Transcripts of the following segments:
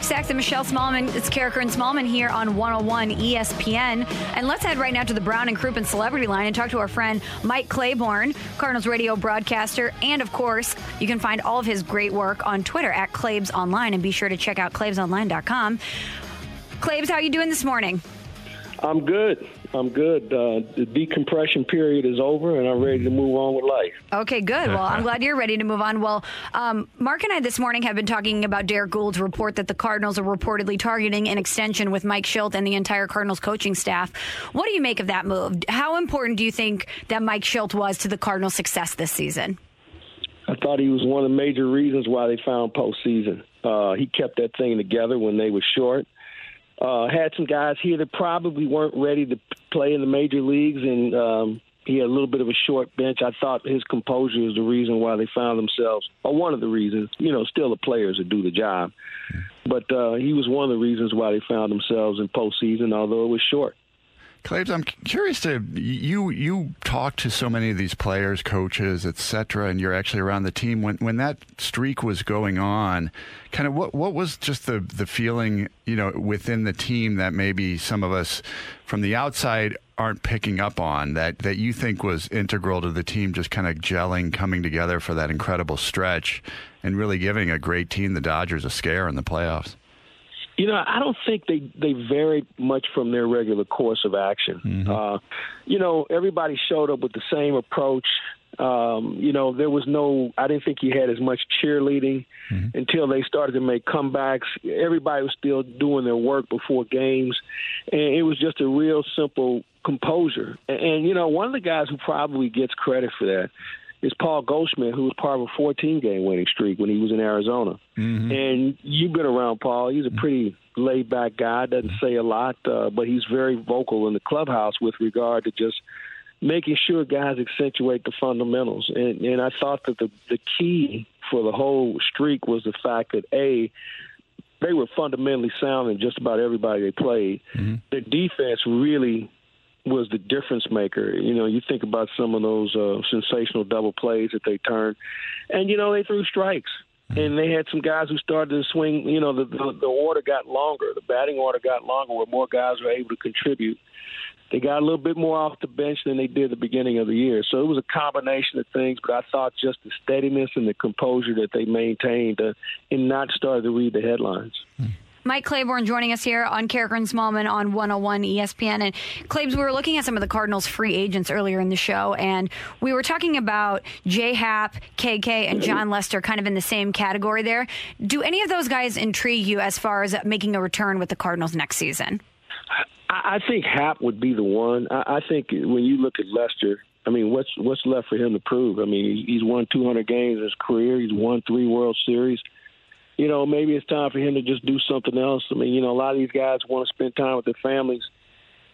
Mark Sachs and Michelle Smallman. It's and Smallman here on 101 ESPN. And let's head right now to the Brown and Crouppen Celebrity Line and talk to our friend Mike Claiborne, Cardinals radio broadcaster. And of course, you can find all of his great work on Twitter at Claibs Online. And be sure to check out claibsonline.com. Claves, how are you doing this morning? I'm good. I'm good. Uh, the decompression period is over, and I'm ready to move on with life. Okay, good. Well, I'm glad you're ready to move on. Well, um, Mark and I this morning have been talking about Derrick Goold's report that the Cardinals are reportedly targeting an extension with Mike Shildt and the entire Cardinals coaching staff. What do you make of that move? How important do you think that Mike Shildt was to the Cardinals' success this season? I thought he was one of the major reasons why they found postseason. Uh, he kept that thing together when they were short. Uh, had some guys here that probably weren't ready to play in the major leagues, and um, he had a little bit of a short bench. I thought his composure is the reason why they found themselves, or one of the reasons. You know, still the players that do the job, but uh, he was one of the reasons why they found themselves in postseason, although it was short. Claibs, I'm curious to you. You talk to so many of these players, coaches, etc., and you're actually around the team when when that streak was going on. Kind of what what was just the the feeling you know within the team that maybe some of us from the outside aren't picking up on that that you think was integral to the team just kind of gelling, coming together for that incredible stretch, and really giving a great team, the Dodgers, a scare in the playoffs. You know, I don't think they they varied much from their regular course of action. Mm-hmm. Uh, you know, everybody showed up with the same approach. Um, you know, there was no. I didn't think you had as much cheerleading Mm-hmm. until they started to make comebacks. Everybody was still doing their work before games, and it was just a real simple composure. And, and you know, one of the guys who probably gets credit for that is Paul Goldschmidt, who was part of a 14 game winning streak when he was in Arizona. And you've been around Paul. He's a pretty laid back guy, doesn't say a lot, uh, but he's very vocal in the clubhouse with regard to just making sure guys accentuate the fundamentals. And, and I thought that the, the key for the whole streak was the fact that, A, they were fundamentally sound in just about everybody they played. Their defense really was the difference maker. You know, you think about some of those uh, sensational double plays that they turned, and you know they threw strikes, and they had some guys who started to swing. You know, the the, the order got longer, the batting order got longer, where more guys were able to contribute. They got a little bit more off the bench than they did at the beginning of the year. So it was a combination of things, but I thought just the steadiness and the composure that they maintained uh, and not started to read the headlines. Mike Claiborne joining us here on and Smallman on 101 ESPN. And Claibs, we were looking at some of the Cardinals free agents earlier in the show, and we were talking about J Happ, KK, and Jon Lester kind of in the same category there. Do any of those guys intrigue you as far as making a return with the Cardinals next season? I, think Happ would be the one. I, I think when you look at Lester, I mean, what's what's left for him to prove? I mean, he's won 200 games in his career. He's won three World Series. You know, maybe it's time for him to just do something else. I mean, you know, a lot of these guys want to spend time with their families.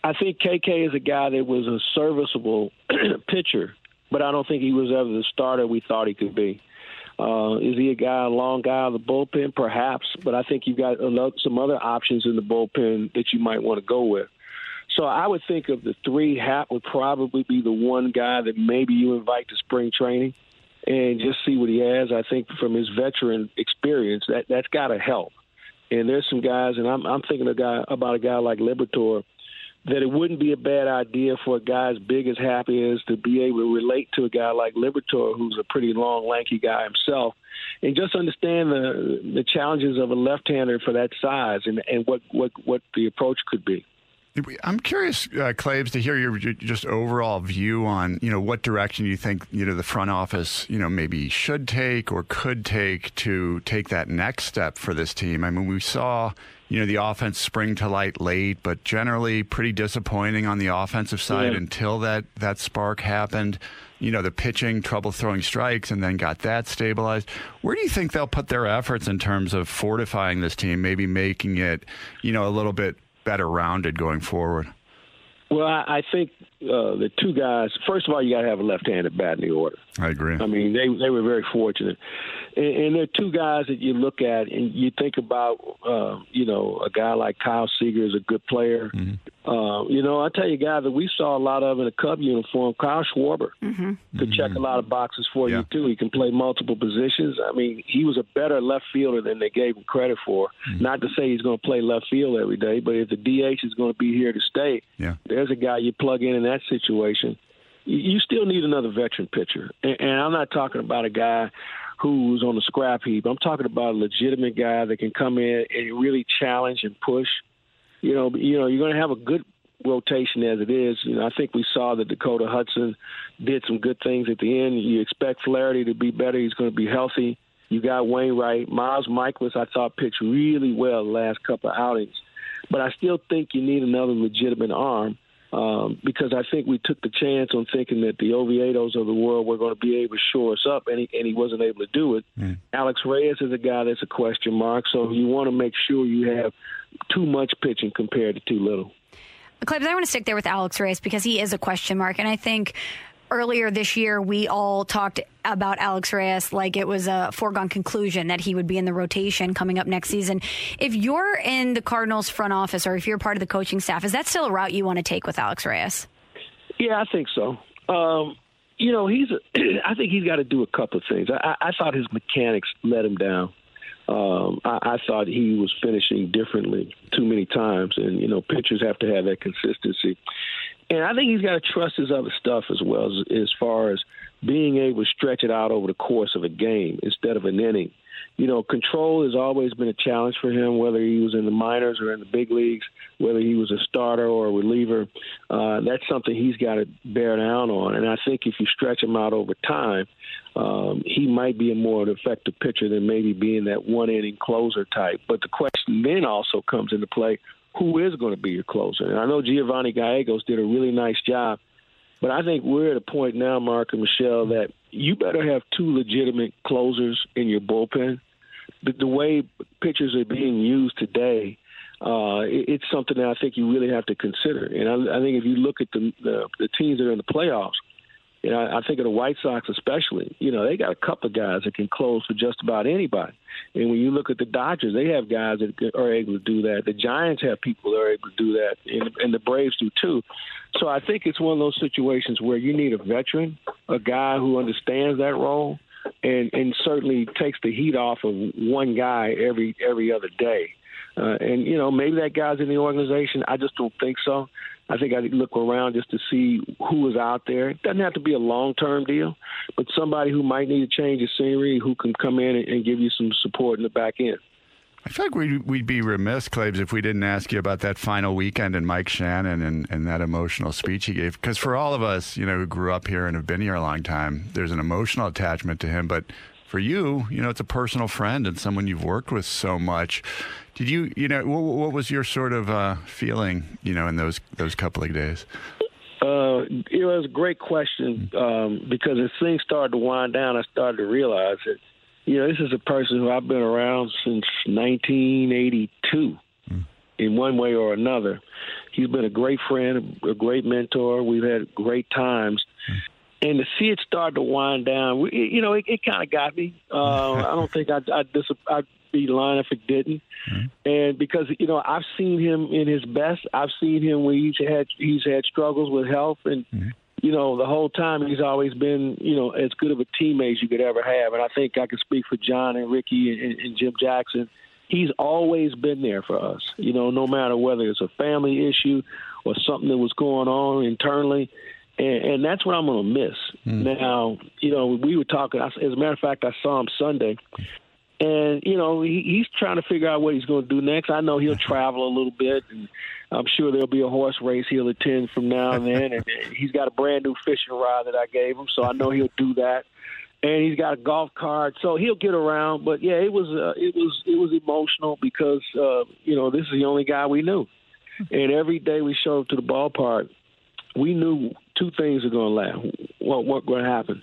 I think KK is a guy that was a serviceable pitcher, but I don't think he was ever the starter we thought he could be. Uh, is he a guy, a long guy out of the bullpen? Perhaps, but I think you've got some other options in the bullpen that you might want to go with. So I would think of the three, Happ would probably be the one guy that maybe you invite to spring training and just see what he has. I think from his veteran experience, that that's got to help. And there's some guys, and I'm I'm thinking a guy about a guy like Liberatore that it wouldn't be a bad idea for a guy as big as Happy is to be able to relate to a guy like Liberatore, who's a pretty long, lanky guy himself, and just understand the the challenges of a left-hander for that size and and what what what the approach could be. I'm curious, uh, Claibs, to hear your your just overall view on you know what direction you think you know the front office you know maybe should take or could take to take that next step for this team. I mean, we saw you know the offense spring to light late, but generally pretty disappointing on the offensive side Yeah. until that that spark happened. You know the pitching trouble throwing strikes, and then got that stabilized. Where do you think they'll put their efforts in terms of fortifying this team, maybe making it you know a little bit better rounded going forward? Well, I, think uh, the two guys. First of all, you got to have a left-handed bat in the order. I agree. I mean, they they were very fortunate, and, and there are two guys that you look at and you think about. Uh, you know, a guy like Kyle Seager is a good player. Mm-hmm. Uh, you know, I tell you, guys that we saw a lot of in a Cub uniform. Kyle Schwarber could check a lot of boxes for Yeah. you too. He can play multiple positions. I mean, he was a better left fielder than they gave him credit for. Not to say he's going to play left field every day, but if the DH is going to be here to stay, Yeah. there's a guy you plug in in that situation. You still need another veteran pitcher, and, and I'm not talking about a guy who's on the scrap heap. I'm talking about a legitimate guy that can come in and really challenge and push. You know, you know, you're going to have a good rotation as it is. You know, I think we saw that Dakota Hudson did some good things at the end. You expect Flaherty to be better. He's going to be healthy. You got Wainwright. Miles Mikolas, I thought, pitched really well last couple of outings. But I still think you need another legitimate arm um, because I think we took the chance on thinking that the Oviedos of the world were going to be able to shore us up, and he, and he wasn't able to do it. Alex Reyes is a guy that's a question mark, so you want to make sure you have too much pitching compared to too little. Claibs, I want to stick there with Alex Reyes because he is a question mark. And I think earlier this year, we all talked about Alex Reyes like it was a foregone conclusion that he would be in the rotation coming up next season. If you're in the Cardinals front office or if you're part of the coaching staff, is that still a route you want to take with Alex Reyes? Yeah, I think so. Um, you know, he's. A, I think he's got to do a couple of things. I, I thought his mechanics let him down. Um, I, I thought he was finishing differently too many times, and you know, pitchers have to have that consistency. And I think he's got to trust his other stuff as well, as, as far as being able to stretch it out over the course of a game instead of an inning. You know, control has always been a challenge for him, whether he was in the minors or in the big leagues, whether he was a starter or a reliever. Uh, that's something he's got to bear down on. And I think if you stretch him out over time, um, he might be a more effective pitcher than maybe being that one inning closer type. But the question then also comes into play who is going to be your closer? And I know Giovanny Gallegos did a really nice job, but I think we're at a point now, Mark and Michelle, that you better have two legitimate closers in your bullpen. The, the way pitchers are being used today, uh, it, it's something that I think you really have to consider. And I, I think if you look at the, the the teams that are in the playoffs, you know, I think of the White Sox especially. You know, they got a couple of guys that can close for just about anybody. And when you look at the Dodgers, they have guys that are able to do that. The Giants have people that are able to do that, and, and the Braves do too. So I think it's one of those situations where you need a veteran, a guy who understands that role, and and certainly takes the heat off of one guy every every other day. Uh, and you know, maybe that guy's in the organization. I just don't think so. I think I look around just to see who is out there. It doesn't have to be a long term deal, but somebody who might need to change the scenery, who can come in and, and give you some support in the back end. I feel like we'd, we'd be remiss, Claibs, if we didn't ask you about that final weekend and Mike Shannon and, and that emotional speech he gave. Because for all of us, you know, who grew up here and have been here a long time, there's an emotional attachment to him. But for you, you know, it's a personal friend and someone you've worked with so much. Did you, you know, what, what was your sort of uh, feeling, you know, in those those couple of days? Uh, it was a great question um, because as things started to wind down, I started to realize that, you know, this is a person who I've been around since 1982 in one way or another. He's been a great friend, a great mentor. We've had great times. And to see it start to wind down, we- you know, it, it kind of got me. Uh, I don't think I'd, I'd, dis- I'd be lying if it didn't. And because you know, I've seen him in his best. I've seen him when he's had he's had struggles with health, and mm-hmm. you know, the whole time he's always been you know as good of a teammate as you could ever have. And I think I can speak for John and Ricky and, and Jim Jackson. He's always been there for us. You know, no matter whether it's a family issue or something that was going on internally. And, and that's what I'm going to miss. Mm-hmm. Now, you know, we were talking. As a matter of fact, I saw him Sunday, and you know he, he's trying to figure out what he's going to do next. I know he'll travel a little bit, and I'm sure there'll be a horse race he'll attend from now and then. And he's got a brand new fishing rod that I gave him, so I know he'll do that. And he's got a golf cart, so he'll get around. But yeah, it was uh, it was it was emotional because uh, you know this is the only guy we knew, and every day we showed up to the ballpark, we knew two things were going to laugh. What what going to happen?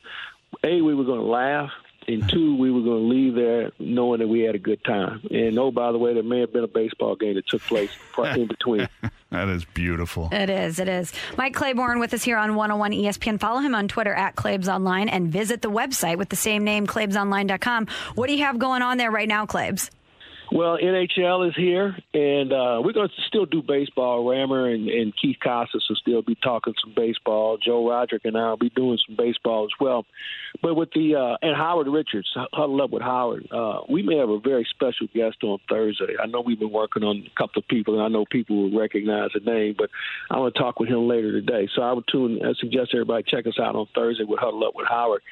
A, we were going to laugh, and two, we were going to leave there knowing that we had a good time. And oh, by the way, there may have been a baseball game that took place in between. that is beautiful. It is. It is. Mike Claiborne with us here on 101 ESPN. Follow him on Twitter at Claibs Online and visit the website with the same name, claibsonline.com. What do you have going on there right now, Claibs? Well, NHL is here, and uh, we're going to still do baseball. Rammer and, and Keith Costas will still be talking some baseball. Joe Roderick and I will be doing some baseball as well. But with the uh, and Howard Richards, huddle up with Howard. Uh, we may have a very special guest on Thursday. I know we've been working on a couple of people, and I know people will recognize the name. But I want to talk with him later today. So I would tune. I suggest everybody check us out on Thursday with Huddle Up with Howard.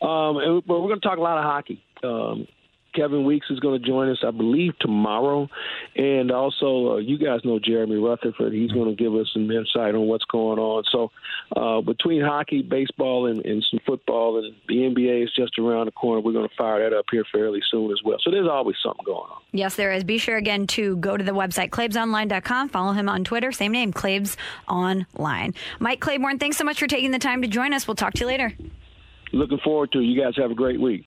Um, and, but we're going to talk a lot of hockey. Um, Kevin Weekes is going to join us, I believe, tomorrow. And also, uh, you guys know Jeremy Rutherford. He's going to give us some insight on what's going on. So, uh, between hockey, baseball, and, and some football, and the NBA is just around the corner, we're going to fire that up here fairly soon as well. So, there's always something going on. Yes, there is. Be sure again to go to the website, claibsonline.com. Follow him on Twitter. Same name, Claibs Online. Mike Claiborne, thanks so much for taking the time to join us. We'll talk to you later. Looking forward to it. You guys have a great week.